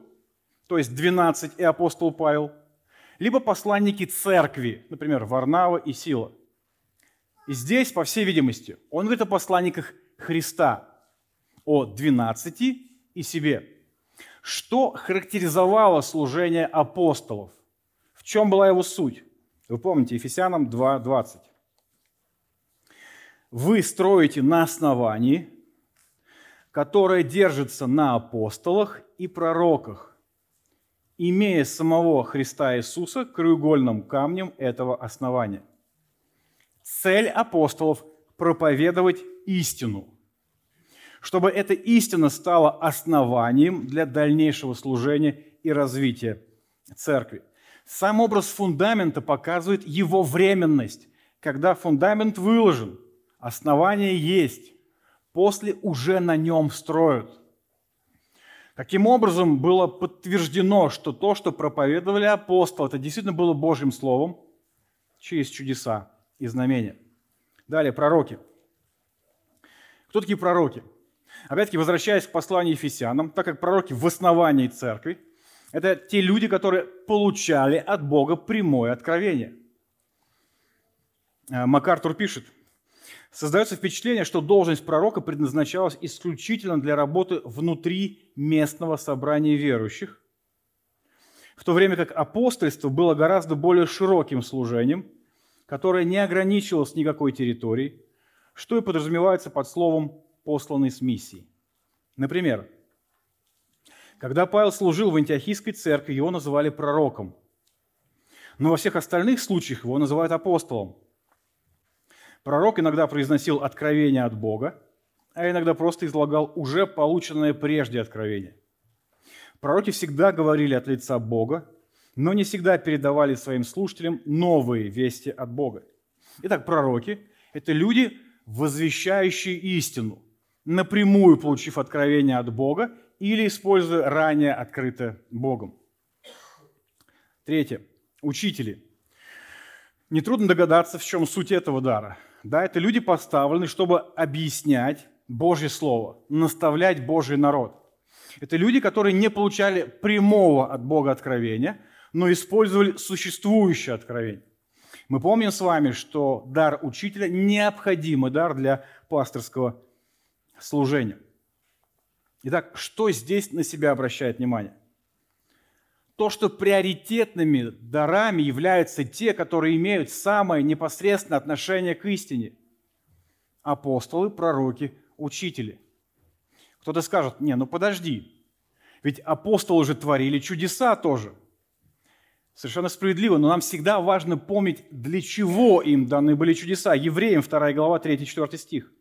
то есть 12 и апостол Павел, либо посланники церкви, например, Варнава и Сила. И здесь, по всей видимости, он говорит о посланниках Христа, о 12 и себе. Что характеризовало служение апостолов? Чем была его суть? Вы помните, Ефесянам 2.20. Вы строите на основании, которое держится на апостолах и пророках, имея самого Христа Иисуса краеугольным камнем этого основания. Цель апостолов – проповедовать истину, чтобы эта истина стала основанием для дальнейшего служения и развития церкви. Сам образ фундамента показывает его временность. Когда фундамент выложен, основание есть, после уже на нем строят. Каким образом было подтверждено, что то, что проповедовали апостолы, это действительно было Божьим Словом через чудеса и знамения. Далее, пророки. Кто такие пророки? Опять-таки, возвращаясь к посланию Ефесянам, так как пророки в основании церкви, это те люди, которые получали от Бога прямое откровение. Э, МакАртур пишет, создается впечатление, что должность пророка предназначалась исключительно для работы внутри местного собрания верующих, в то время как апостольство было гораздо более широким служением, которое не ограничивалось никакой территорией, что и подразумевается под словом «посланный с миссией». Например, когда Павел служил в антиохийской церкви, его называли пророком. Но во всех остальных случаях его называют апостолом. Пророк иногда произносил откровения от Бога, а иногда просто излагал уже полученное прежде откровение. Пророки всегда говорили от лица Бога, но не всегда передавали своим слушателям новые вести от Бога. Итак, пророки – это люди, возвещающие истину, напрямую получив откровение от Бога или используя ранее открыто Богом. Третье. Учители. Нетрудно догадаться, в чем суть этого дара. Да, это люди поставлены, чтобы объяснять Божье Слово, наставлять Божий народ. Это люди, которые не получали прямого от Бога откровения, но использовали существующее откровение. Мы помним с вами, что дар учителя – необходимый дар для пасторского служения – Итак, что здесь на себя обращает внимание? То, что приоритетными дарами являются те, которые имеют самое непосредственное отношение к истине. Апостолы, пророки, учители. Кто-то скажет, не, ну подожди, ведь апостолы уже творили чудеса тоже. Совершенно справедливо, но нам всегда важно помнить, для чего им даны были чудеса. Евреям 2 глава 3-4 стих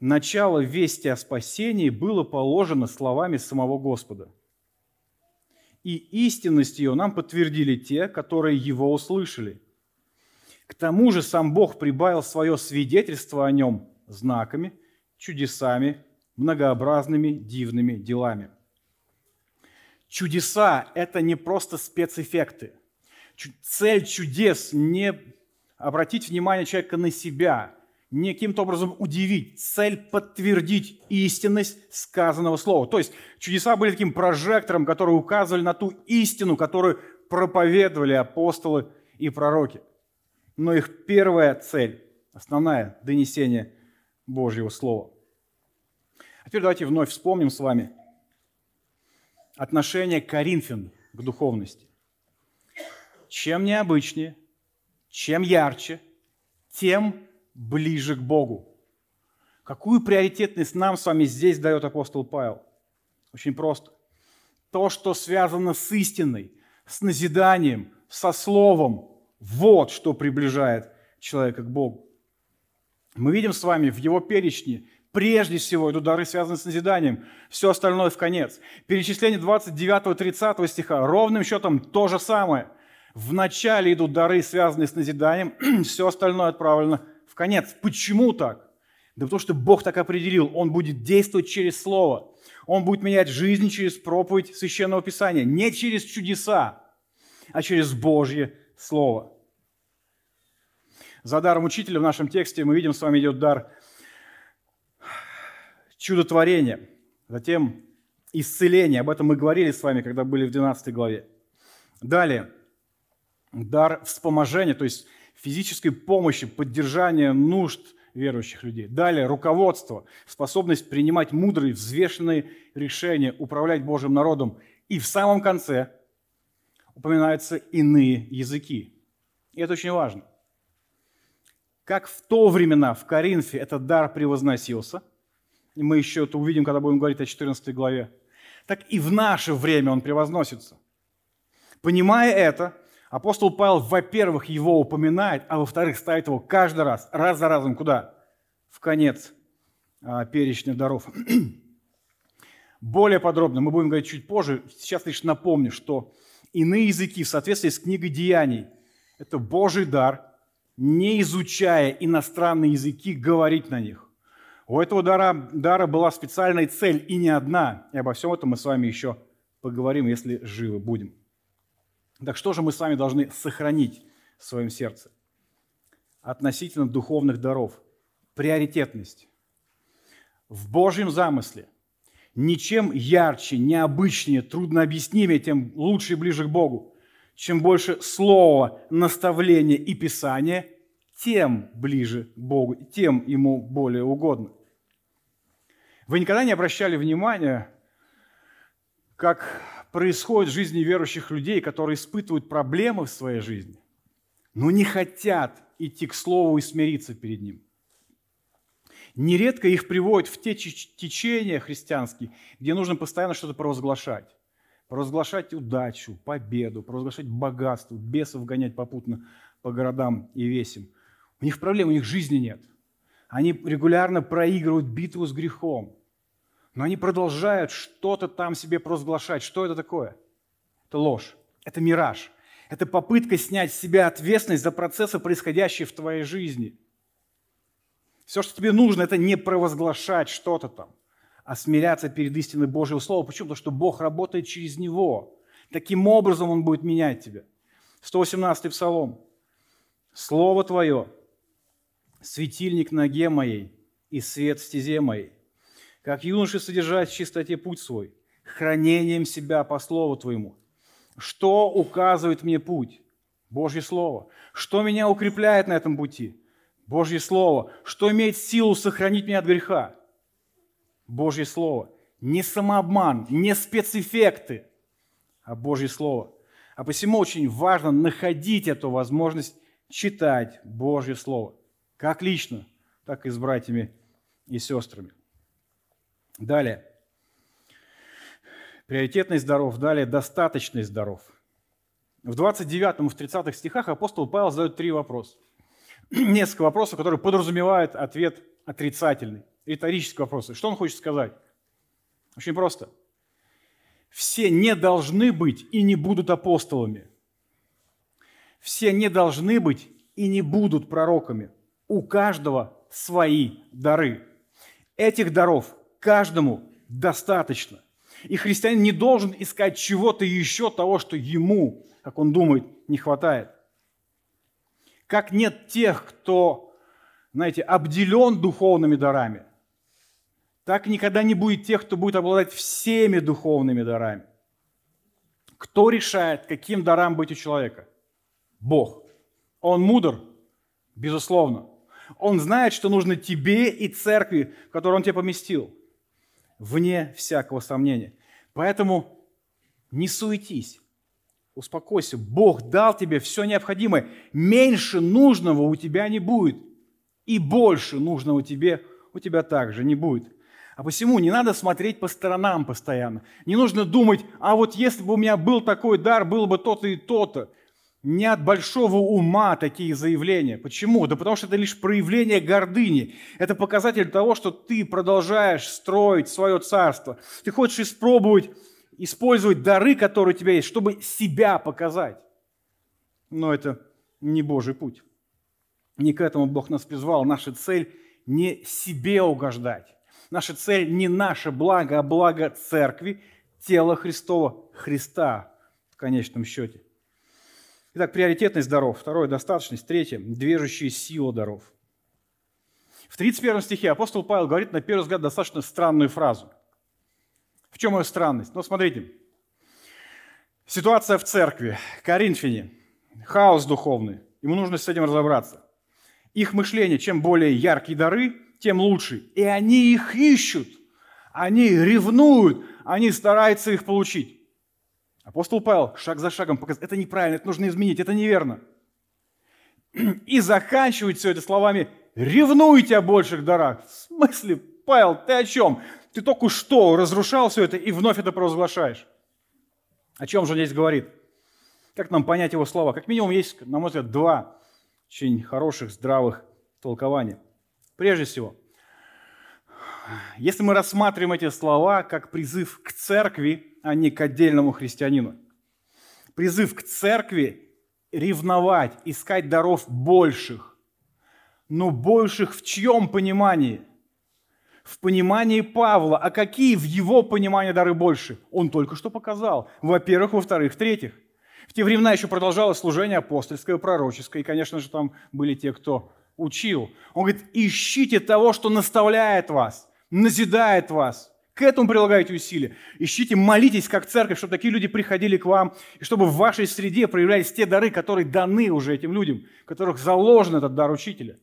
начало вести о спасении было положено словами самого Господа. И истинность ее нам подтвердили те, которые его услышали. К тому же сам Бог прибавил свое свидетельство о нем знаками, чудесами, многообразными дивными делами. Чудеса – это не просто спецэффекты. Цель чудес – не обратить внимание человека на себя – не каким-то образом удивить, цель подтвердить истинность сказанного слова. То есть чудеса были таким прожектором, который указывали на ту истину, которую проповедовали апостолы и пророки. Но их первая цель, основная – донесение Божьего Слова. А теперь давайте вновь вспомним с вами отношение Коринфян к духовности. Чем необычнее, чем ярче, тем ближе к Богу. Какую приоритетность нам с вами здесь дает апостол Павел? Очень просто. То, что связано с истиной, с назиданием, со словом, вот что приближает человека к Богу. Мы видим с вами в его перечне прежде всего идут дары, связанные с назиданием, все остальное в конец. Перечисление 29-30 стиха ровным счетом то же самое. В начале идут дары, связанные с назиданием, *clears throat* все остальное отправлено в конец. Почему так? Да потому что Бог так определил. Он будет действовать через Слово. Он будет менять жизнь через проповедь Священного Писания. Не через чудеса, а через Божье Слово. За даром учителя в нашем тексте мы видим, с вами идет дар чудотворения. Затем исцеление. Об этом мы говорили с вами, когда были в 12 главе. Далее, дар вспоможения, то есть физической помощи, поддержания нужд верующих людей. Далее, руководство, способность принимать мудрые, взвешенные решения, управлять Божьим народом. И в самом конце упоминаются иные языки. И это очень важно. Как в то времена в Коринфе этот дар превозносился, и мы еще это увидим, когда будем говорить о 14 главе, так и в наше время он превозносится. Понимая это, апостол Павел, во-первых, его упоминает, а во-вторых, ставит его каждый раз, раз за разом, куда? В конец а, перечня даров. *clears throat* Более подробно мы будем говорить чуть позже. Сейчас лишь напомню, что иные языки в соответствии с книгой Деяний – это Божий дар, не изучая иностранные языки, говорить на них. У этого дара, дара была специальная цель и не одна. И обо всем этом мы с вами еще поговорим, если живы будем. Так что же мы с вами должны сохранить в своем сердце? Относительно духовных даров. Приоритетность. В Божьем замысле ничем ярче, необычнее, труднообъяснимее, тем лучше и ближе к Богу. Чем больше слова, наставления и писания, тем ближе к Богу, тем Ему более угодно. Вы никогда не обращали внимания, как происходит в жизни верующих людей, которые испытывают проблемы в своей жизни, но не хотят идти к Слову и смириться перед Ним. Нередко их приводят в те течения христианские, где нужно постоянно что-то провозглашать. Провозглашать удачу, победу, провозглашать богатство, бесов гонять попутно по городам и весим. У них проблем, у них жизни нет. Они регулярно проигрывают битву с грехом. Но они продолжают что-то там себе провозглашать. Что это такое? Это ложь, это мираж. Это попытка снять с себя ответственность за процессы, происходящие в твоей жизни. Все, что тебе нужно, это не провозглашать что-то там, а смиряться перед истиной Божьего Слова. Почему? Потому что Бог работает через него. Таким образом Он будет менять тебя. 118-й Псалом. «Слово Твое, светильник ноге моей и свет стезе моей как юноши содержать в чистоте путь свой, хранением себя по Слову Твоему. Что указывает мне путь? Божье Слово. Что меня укрепляет на этом пути? Божье Слово. Что имеет силу сохранить меня от греха? Божье Слово. Не самообман, не спецэффекты, а Божье Слово. А посему очень важно находить эту возможность читать Божье Слово. Как лично, так и с братьями и сестрами. Далее. Приоритетность даров. Далее достаточность даров. В 29 и в 30 стихах апостол Павел задает три вопроса. *clears throat* Несколько вопросов, которые подразумевают ответ отрицательный. Риторический вопрос. Что он хочет сказать? Очень просто. Все не должны быть и не будут апостолами. Все не должны быть и не будут пророками. У каждого свои дары. Этих даров каждому достаточно. И христианин не должен искать чего-то еще того, что ему, как он думает, не хватает. Как нет тех, кто, знаете, обделен духовными дарами, так никогда не будет тех, кто будет обладать всеми духовными дарами. Кто решает, каким дарам быть у человека? Бог. Он мудр? Безусловно. Он знает, что нужно тебе и церкви, в которую он тебя поместил – вне всякого сомнения. Поэтому не суетись, успокойся. Бог дал тебе все необходимое. Меньше нужного у тебя не будет. И больше нужного тебе у тебя также не будет. А посему не надо смотреть по сторонам постоянно. Не нужно думать, а вот если бы у меня был такой дар, было бы то-то и то-то не от большого ума такие заявления. Почему? Да потому что это лишь проявление гордыни. Это показатель того, что ты продолжаешь строить свое царство. Ты хочешь испробовать, использовать дары, которые у тебя есть, чтобы себя показать. Но это не Божий путь. Не к этому Бог нас призвал. Наша цель не себе угождать. Наша цель не наше благо, а благо церкви, тела Христова, Христа в конечном счете. Итак, приоритетность даров. Второе – достаточность. Третье – движущая сила даров. В 31 стихе апостол Павел говорит, на первый взгляд, достаточно странную фразу. В чем ее странность? Ну, смотрите. Ситуация в церкви, Коринфяне, хаос духовный. Ему нужно с этим разобраться. Их мышление, чем более яркие дары, тем лучше. И они их ищут. Они ревнуют, они стараются их получить. Апостол Павел шаг за шагом показывает, это неправильно, это нужно изменить, это неверно. И заканчивает все это словами «ревнуйте о больших дарах». В смысле, Павел, ты о чем? Ты только что разрушал все это и вновь это провозглашаешь. О чем же он здесь говорит? Как нам понять его слова? Как минимум есть, на мой взгляд, два очень хороших, здравых толкования. Прежде всего, если мы рассматриваем эти слова как призыв к церкви, а не к отдельному христианину, призыв к церкви ревновать, искать даров больших, но больших в чьем понимании? В понимании Павла. А какие в его понимании дары больше? Он только что показал. Во-первых, во-вторых, в-третьих. В те времена еще продолжалось служение апостольское, пророческое, и, конечно же, там были те, кто учил. Он говорит, ищите того, что наставляет вас, назидает вас. К этому прилагайте усилия. Ищите, молитесь как церковь, чтобы такие люди приходили к вам, и чтобы в вашей среде проявлялись те дары, которые даны уже этим людям, в которых заложен этот дар учителя.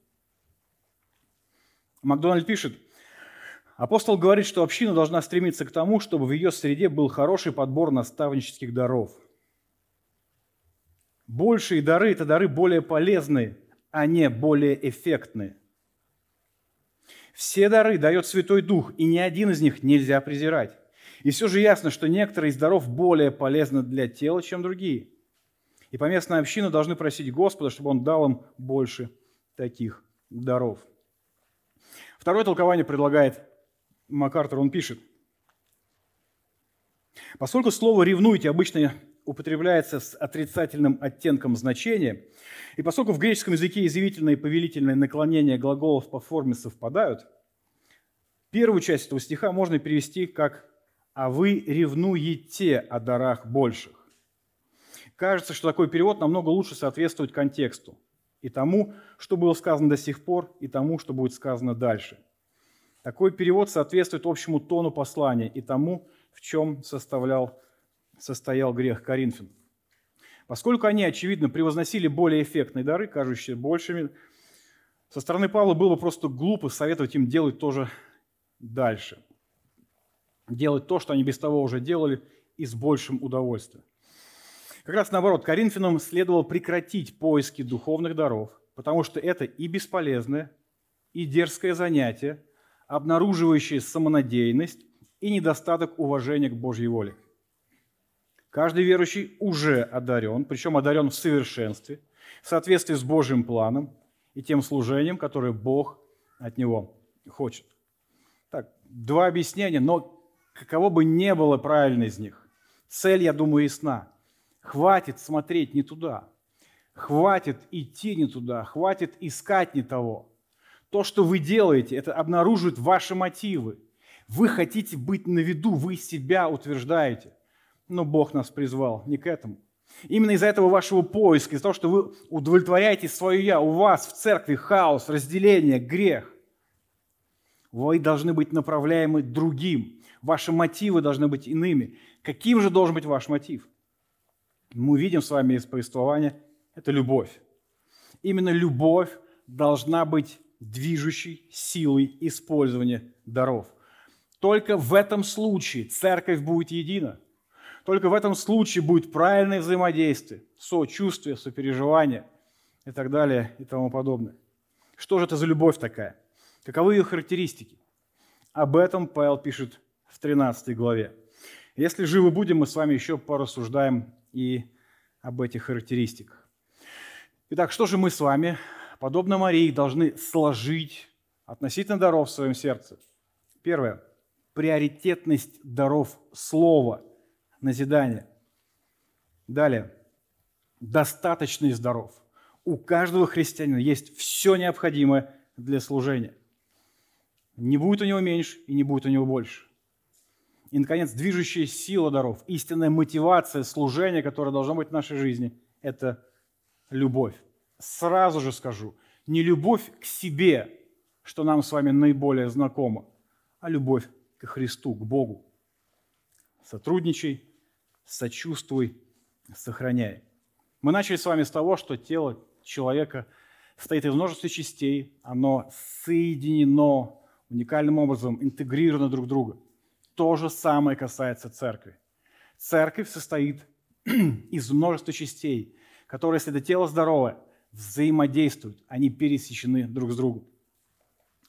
Макдональд пишет, апостол говорит, что община должна стремиться к тому, чтобы в ее среде был хороший подбор наставнических даров. Большие дары – это дары более полезные, а не более эффектные. Все дары дает Святой Дух, и ни один из них нельзя презирать. И все же ясно, что некоторые из даров более полезны для тела, чем другие. И поместная община должны просить Господа, чтобы Он дал им больше таких даров. Второе толкование предлагает МакАртур, он пишет. Поскольку слово «ревнуйте» обычно употребляется с отрицательным оттенком значения, и поскольку в греческом языке изъявительное и повелительное наклонения глаголов по форме совпадают, первую часть этого стиха можно перевести как «а вы ревнуете о дарах больших». Кажется, что такой перевод намного лучше соответствует контексту и тому, что было сказано до сих пор, и тому, что будет сказано дальше. Такой перевод соответствует общему тону послания и тому, в чем составлял состоял грех Коринфян. Поскольку они, очевидно, превозносили более эффектные дары, кажущиеся большими, со стороны Павла было бы просто глупо советовать им делать тоже дальше. Делать то, что они без того уже делали, и с большим удовольствием. Как раз наоборот, Коринфянам следовало прекратить поиски духовных даров, потому что это и бесполезное, и дерзкое занятие, обнаруживающее самонадеянность и недостаток уважения к Божьей воле. Каждый верующий уже одарен, причем одарен в совершенстве, в соответствии с Божьим планом и тем служением, которое Бог от него хочет. Так, два объяснения, но каково бы ни было правильно из них, цель, я думаю, ясна. Хватит смотреть не туда, хватит идти не туда, хватит искать не того. То, что вы делаете, это обнаруживает ваши мотивы. Вы хотите быть на виду, вы себя утверждаете. Но Бог нас призвал не к этому. Именно из-за этого вашего поиска, из-за того, что вы удовлетворяете свое «я», у вас в церкви хаос, разделение, грех, вы должны быть направляемы другим. Ваши мотивы должны быть иными. Каким же должен быть ваш мотив? Мы видим с вами из повествования – это любовь. Именно любовь должна быть движущей силой использования даров. Только в этом случае церковь будет едина – только в этом случае будет правильное взаимодействие, сочувствие, сопереживание и так далее и тому подобное. Что же это за любовь такая? Каковы ее характеристики? Об этом Павел пишет в 13 главе. Если живы будем, мы с вами еще порассуждаем и об этих характеристиках. Итак, что же мы с вами, подобно Марии, должны сложить относительно даров в своем сердце? Первое. Приоритетность даров Слова – назидание. Далее. Достаточный здоров. У каждого христианина есть все необходимое для служения. Не будет у него меньше и не будет у него больше. И, наконец, движущая сила даров, истинная мотивация служения, которая должна быть в нашей жизни, это любовь. Сразу же скажу, не любовь к себе, что нам с вами наиболее знакомо, а любовь к Христу, к Богу. сотрудничай, сочувствуй, сохраняй. Мы начали с вами с того, что тело человека состоит из множества частей, оно соединено уникальным образом, интегрировано друг в друга. То же самое касается церкви. Церковь состоит *clears throat* из множества частей, которые, если это тело здоровое, взаимодействуют, они пересечены друг с другом.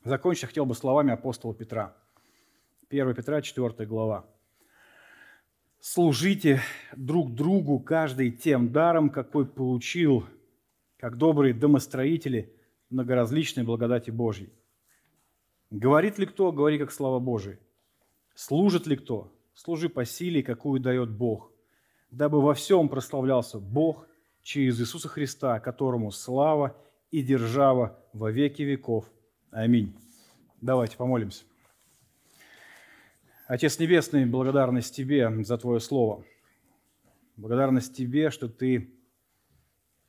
Закончить я хотел бы словами апостола Петра. 1 Петра, 4 глава. «Служите друг другу каждый тем даром, какой получил, как добрые домостроители многоразличной благодати Божьей. Говорит ли кто, говори как слава Божия. Служит ли кто, служи по силе, какую дает Бог, дабы во всем прославлялся Бог через Иисуса Христа, которому слава и держава во веки веков. Аминь. Давайте помолимся. Отец Небесный, благодарность Тебе за Твое Слово. Благодарность Тебе, что Ты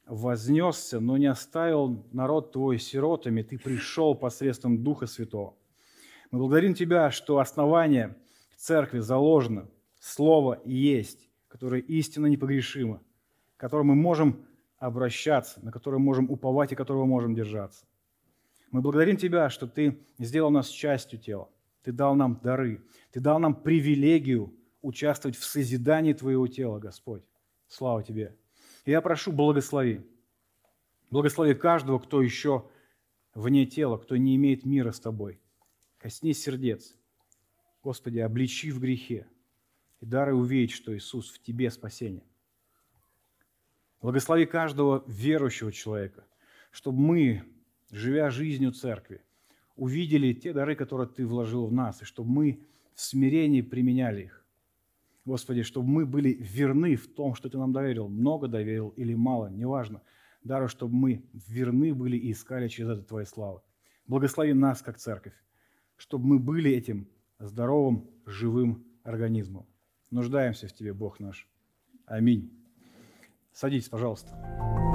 вознесся, но не оставил народ Твой сиротами, Ты пришел посредством Духа Святого. Мы благодарим Тебя, что основание церкви заложено, Слово есть, которое истинно непогрешимо, к которому мы можем обращаться, на которое можем уповать и которого можем держаться. Мы благодарим Тебя, что Ты сделал нас частью тела. Ты дал нам дары. Ты дал нам привилегию участвовать в созидании Твоего тела, Господь. Слава Тебе. И я прошу, благослови. Благослови каждого, кто еще вне тела, кто не имеет мира с Тобой. Коснись сердец. Господи, обличи в грехе. И дары увидеть, что Иисус в Тебе спасение. Благослови каждого верующего человека, чтобы мы, живя жизнью церкви, увидели те дары, которые Ты вложил в нас, и чтобы мы в смирении применяли их. Господи, чтобы мы были верны в том, что Ты нам доверил, много доверил или мало, неважно. Дару, чтобы мы верны были и искали через это Твоей славы. Благослови нас, как церковь, чтобы мы были этим здоровым, живым организмом. Нуждаемся в Тебе, Бог наш. Аминь. Садитесь, пожалуйста.